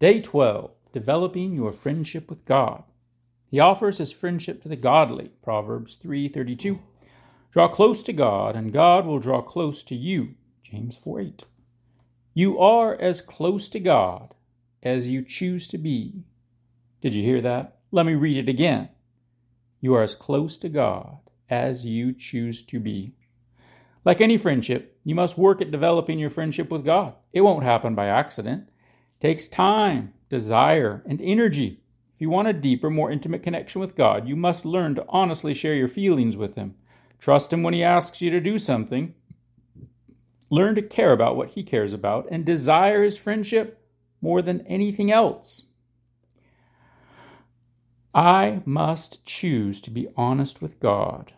Day 12 Developing Your Friendship with God. He offers his friendship to the godly. Proverbs 3:32. Draw close to God, and God will draw close to you. James 4:8. You are as close to God as you choose to be. Did you hear that? Let me read it again. You are as close to God as you choose to be. Like any friendship, you must work at developing your friendship with God. It won't happen by accident. Takes time, desire, and energy. If you want a deeper, more intimate connection with God, you must learn to honestly share your feelings with Him. Trust Him when He asks you to do something. Learn to care about what He cares about and desire His friendship more than anything else. I must choose to be honest with God.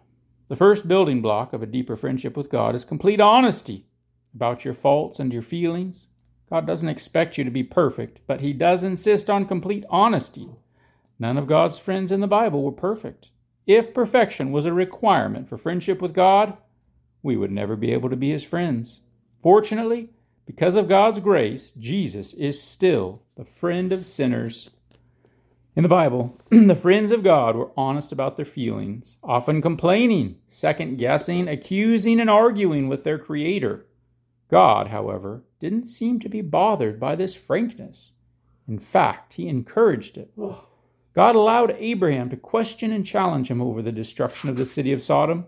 The first building block of a deeper friendship with God is complete honesty about your faults and your feelings. God doesn't expect you to be perfect, but He does insist on complete honesty. None of God's friends in the Bible were perfect. If perfection was a requirement for friendship with God, we would never be able to be His friends. Fortunately, because of God's grace, Jesus is still the friend of sinners in the Bible, the friends of God were honest about their feelings, often complaining, second guessing, accusing, and arguing with their Creator. God, however, didn't seem to be bothered by this frankness. In fact, he encouraged it. God allowed Abraham to question and challenge him over the destruction of the city of Sodom.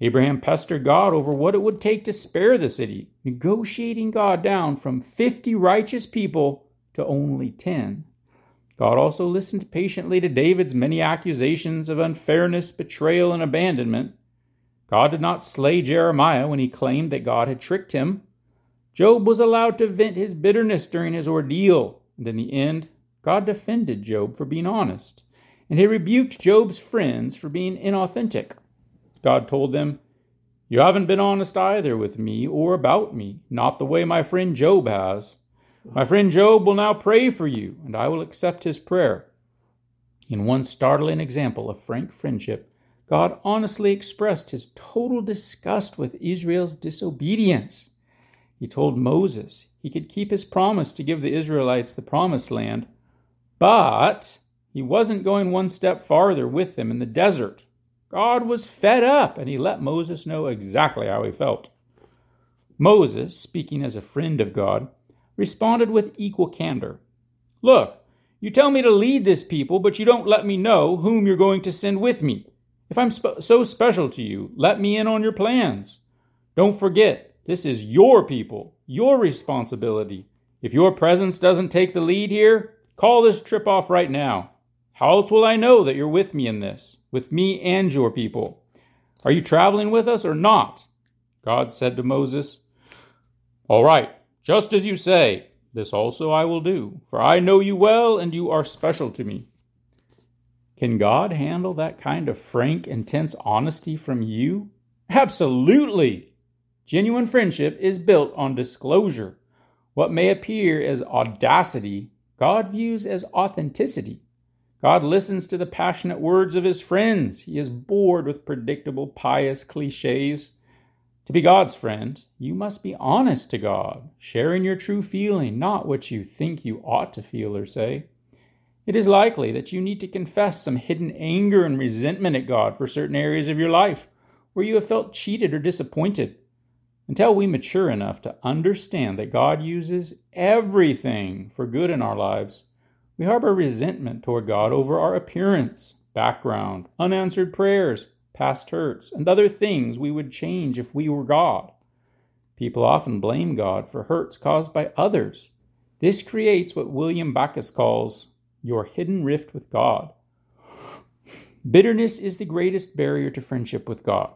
Abraham pestered God over what it would take to spare the city, negotiating God down from 50 righteous people to only 10. God also listened patiently to David's many accusations of unfairness, betrayal, and abandonment. God did not slay Jeremiah when he claimed that God had tricked him. Job was allowed to vent his bitterness during his ordeal, and in the end, God defended Job for being honest, and he rebuked Job's friends for being inauthentic. God told them, You haven't been honest either with me or about me, not the way my friend Job has. My friend Job will now pray for you, and I will accept his prayer. In one startling example of frank friendship, God honestly expressed his total disgust with Israel's disobedience. He told Moses he could keep his promise to give the Israelites the promised land, but he wasn't going one step farther with them in the desert. God was fed up, and he let Moses know exactly how he felt. Moses, speaking as a friend of God, responded with equal candor Look, you tell me to lead this people, but you don't let me know whom you're going to send with me. If I'm sp- so special to you, let me in on your plans. Don't forget, this is your people, your responsibility. If your presence doesn't take the lead here, call this trip off right now. How else will I know that you're with me in this, with me and your people? Are you traveling with us or not? God said to Moses, All right, just as you say, this also I will do, for I know you well and you are special to me. Can God handle that kind of frank, intense honesty from you? Absolutely! Genuine friendship is built on disclosure. What may appear as audacity, God views as authenticity. God listens to the passionate words of his friends. He is bored with predictable, pious cliches. To be God's friend, you must be honest to God, sharing your true feeling, not what you think you ought to feel or say. It is likely that you need to confess some hidden anger and resentment at God for certain areas of your life where you have felt cheated or disappointed. Until we mature enough to understand that God uses everything for good in our lives, we harbor resentment toward God over our appearance, background, unanswered prayers, past hurts, and other things we would change if we were God. People often blame God for hurts caused by others. This creates what William Backus calls your hidden rift with God. Bitterness is the greatest barrier to friendship with God.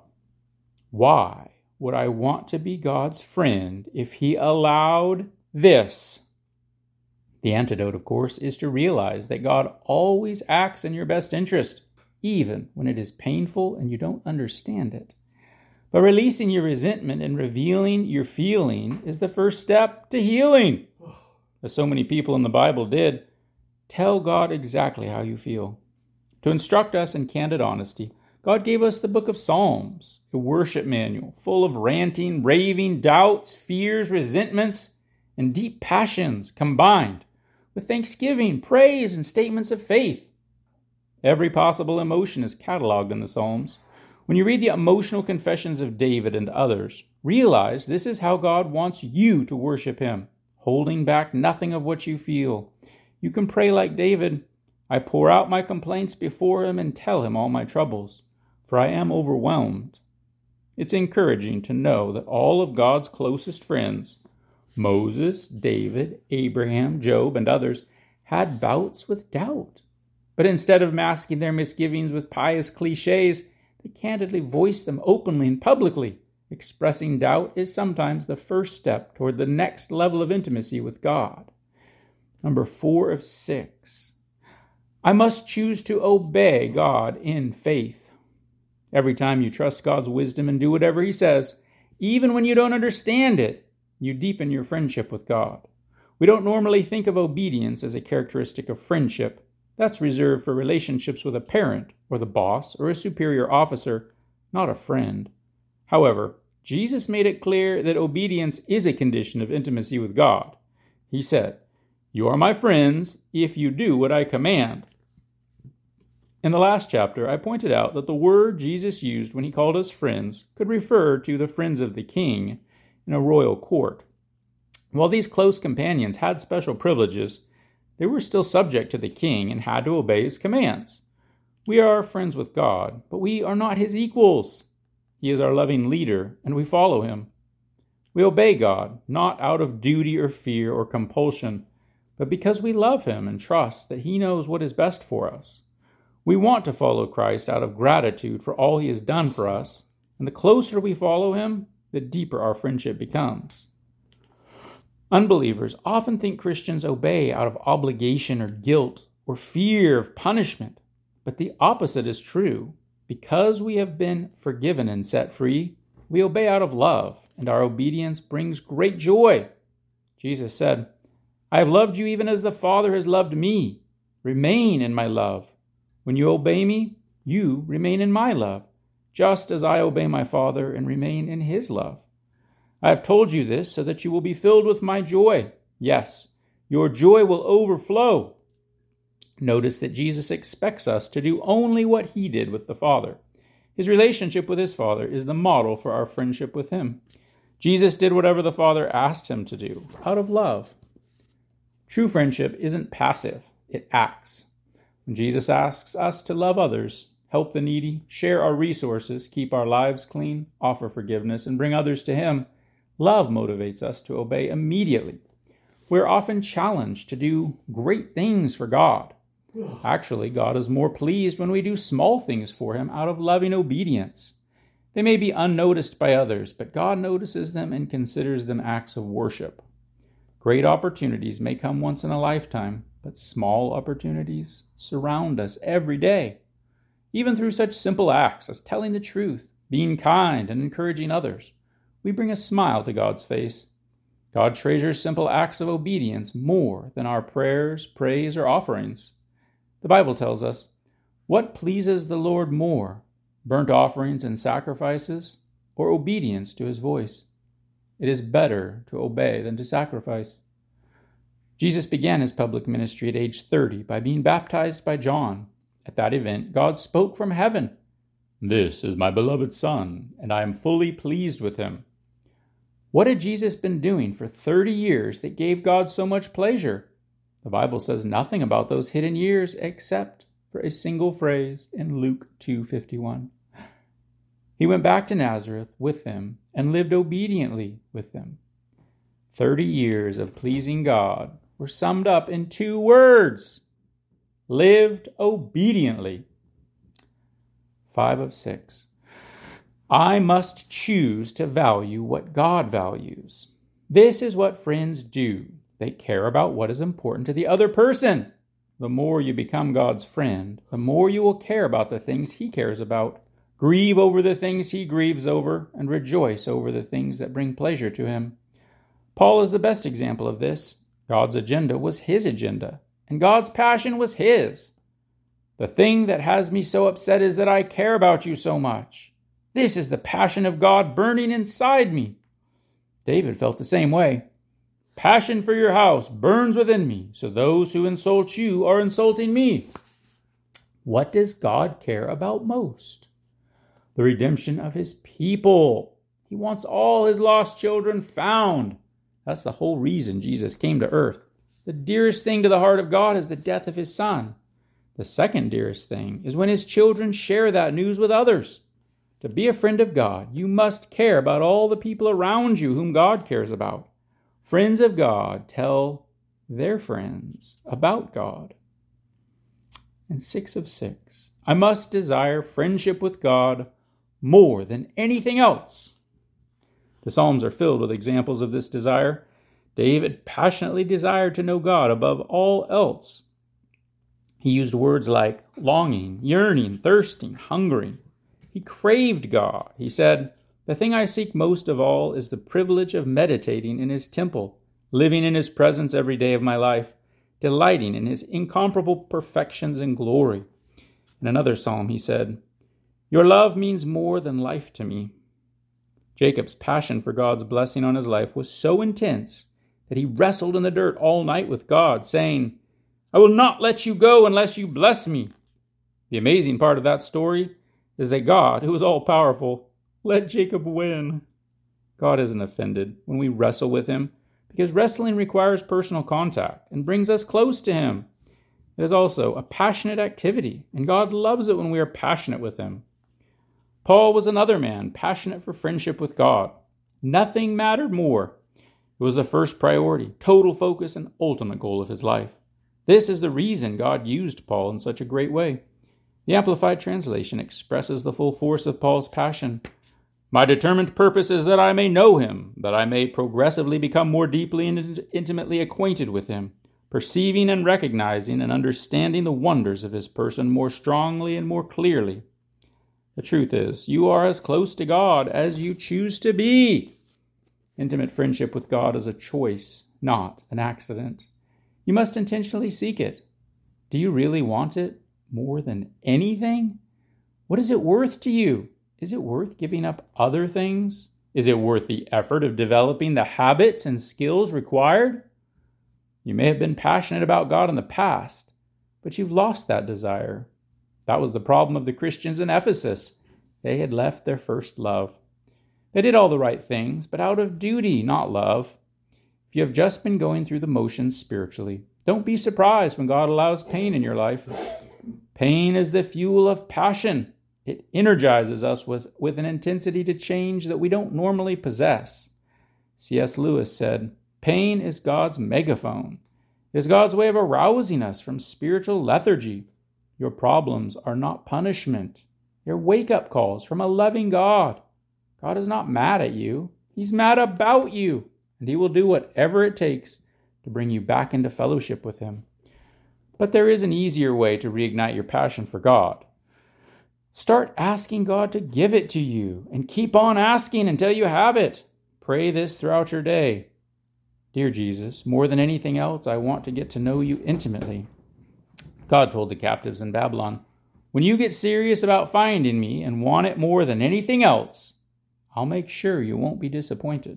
Why would I want to be God's friend if He allowed this? The antidote, of course, is to realize that God always acts in your best interest even when it is painful and you don't understand it. But releasing your resentment and revealing your feeling is the first step to healing. As so many people in the Bible did, tell God exactly how you feel. To instruct us in candid honesty, God gave us the book of Psalms, a worship manual full of ranting, raving, doubts, fears, resentments, and deep passions combined with thanksgiving, praise, and statements of faith. Every possible emotion is cataloged in the Psalms. When you read the emotional confessions of David and others, realize this is how God wants you to worship Him, holding back nothing of what you feel. You can pray like David I pour out my complaints before Him and tell Him all my troubles, for I am overwhelmed. It's encouraging to know that all of God's closest friends, Moses, David, Abraham, Job, and others, had bouts with doubt. But instead of masking their misgivings with pious cliches, they candidly voiced them openly and publicly. Expressing doubt is sometimes the first step toward the next level of intimacy with God. Number four of six. I must choose to obey God in faith. Every time you trust God's wisdom and do whatever He says, even when you don't understand it, you deepen your friendship with God. We don't normally think of obedience as a characteristic of friendship, that's reserved for relationships with a parent, or the boss, or a superior officer, not a friend. However, Jesus made it clear that obedience is a condition of intimacy with God. He said, You are my friends if you do what I command. In the last chapter, I pointed out that the word Jesus used when he called us friends could refer to the friends of the king in a royal court. While these close companions had special privileges, they were still subject to the king and had to obey his commands. We are friends with God, but we are not his equals. He is our loving leader, and we follow him. We obey God, not out of duty or fear or compulsion, but because we love him and trust that he knows what is best for us. We want to follow Christ out of gratitude for all he has done for us, and the closer we follow him, the deeper our friendship becomes. Unbelievers often think Christians obey out of obligation or guilt or fear of punishment, but the opposite is true. Because we have been forgiven and set free, we obey out of love, and our obedience brings great joy. Jesus said, I have loved you even as the Father has loved me. Remain in my love. When you obey me, you remain in my love, just as I obey my Father and remain in his love. I have told you this so that you will be filled with my joy. Yes, your joy will overflow. Notice that Jesus expects us to do only what he did with the Father. His relationship with his Father is the model for our friendship with him. Jesus did whatever the Father asked him to do out of love. True friendship isn't passive, it acts. When Jesus asks us to love others, help the needy, share our resources, keep our lives clean, offer forgiveness, and bring others to Him, Love motivates us to obey immediately. We're often challenged to do great things for God. Actually, God is more pleased when we do small things for Him out of loving obedience. They may be unnoticed by others, but God notices them and considers them acts of worship. Great opportunities may come once in a lifetime, but small opportunities surround us every day. Even through such simple acts as telling the truth, being kind, and encouraging others we bring a smile to God's face. God treasures simple acts of obedience more than our prayers, praise, or offerings. The Bible tells us, What pleases the Lord more, burnt offerings and sacrifices, or obedience to his voice? It is better to obey than to sacrifice. Jesus began his public ministry at age 30 by being baptized by John. At that event, God spoke from heaven This is my beloved Son, and I am fully pleased with him. What had Jesus been doing for 30 years that gave God so much pleasure? The Bible says nothing about those hidden years except for a single phrase in Luke 2:51. He went back to Nazareth with them and lived obediently with them. 30 years of pleasing God were summed up in two words lived obediently. 5 of 6. I must choose to value what God values. This is what friends do. They care about what is important to the other person. The more you become God's friend, the more you will care about the things He cares about, grieve over the things He grieves over, and rejoice over the things that bring pleasure to Him. Paul is the best example of this. God's agenda was His agenda, and God's passion was His. The thing that has me so upset is that I care about you so much. This is the passion of God burning inside me. David felt the same way. Passion for your house burns within me, so those who insult you are insulting me. What does God care about most? The redemption of his people. He wants all his lost children found. That's the whole reason Jesus came to earth. The dearest thing to the heart of God is the death of his son. The second dearest thing is when his children share that news with others. To be a friend of God, you must care about all the people around you whom God cares about. Friends of God tell their friends about God. And six of six. I must desire friendship with God more than anything else. The Psalms are filled with examples of this desire. David passionately desired to know God above all else. He used words like longing, yearning, thirsting, hungering. He craved God. He said, The thing I seek most of all is the privilege of meditating in His temple, living in His presence every day of my life, delighting in His incomparable perfections and glory. In another psalm, he said, Your love means more than life to me. Jacob's passion for God's blessing on his life was so intense that he wrestled in the dirt all night with God, saying, I will not let you go unless you bless me. The amazing part of that story is that God, who is all powerful, let Jacob win. God isn't offended when we wrestle with him because wrestling requires personal contact and brings us close to him. It is also a passionate activity, and God loves it when we are passionate with him. Paul was another man passionate for friendship with God. Nothing mattered more. It was the first priority, total focus, and ultimate goal of his life. This is the reason God used Paul in such a great way. The Amplified Translation expresses the full force of Paul's passion. My determined purpose is that I may know him, that I may progressively become more deeply and intimately acquainted with him, perceiving and recognizing and understanding the wonders of his person more strongly and more clearly the truth is, you are as close to God as you choose to be. Intimate friendship with God is a choice, not an accident. You must intentionally seek it. Do you really want it more than anything? What is it worth to you? Is it worth giving up other things? Is it worth the effort of developing the habits and skills required? You may have been passionate about God in the past, but you've lost that desire. That was the problem of the Christians in Ephesus. They had left their first love. They did all the right things, but out of duty, not love. If you have just been going through the motions spiritually, don't be surprised when God allows pain in your life. Pain is the fuel of passion. It energizes us with, with an intensity to change that we don't normally possess. C.S. Lewis said, Pain is God's megaphone. It is God's way of arousing us from spiritual lethargy your problems are not punishment. They're wake up calls from a loving God. God is not mad at you, He's mad about you, and He will do whatever it takes to bring you back into fellowship with Him. But there is an easier way to reignite your passion for God. Start asking God to give it to you and keep on asking until you have it. Pray this throughout your day. Dear Jesus, more than anything else, I want to get to know you intimately. God told the captives in Babylon, When you get serious about finding me and want it more than anything else, I'll make sure you won't be disappointed.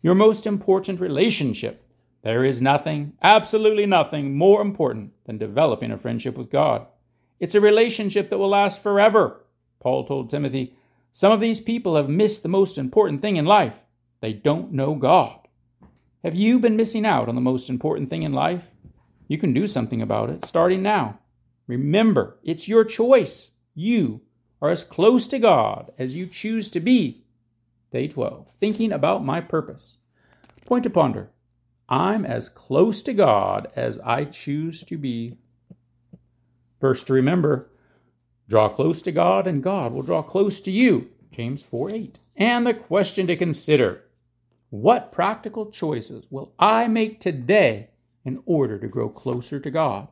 Your most important relationship. There is nothing, absolutely nothing, more important than developing a friendship with God. It's a relationship that will last forever. Paul told Timothy, Some of these people have missed the most important thing in life. They don't know God. Have you been missing out on the most important thing in life? You can do something about it starting now. Remember, it's your choice. You are as close to God as you choose to be. Day 12. Thinking about my purpose. Point to ponder. I'm as close to God as I choose to be. Verse to remember draw close to God, and God will draw close to you. James 4 8. And the question to consider what practical choices will I make today in order to grow closer to God.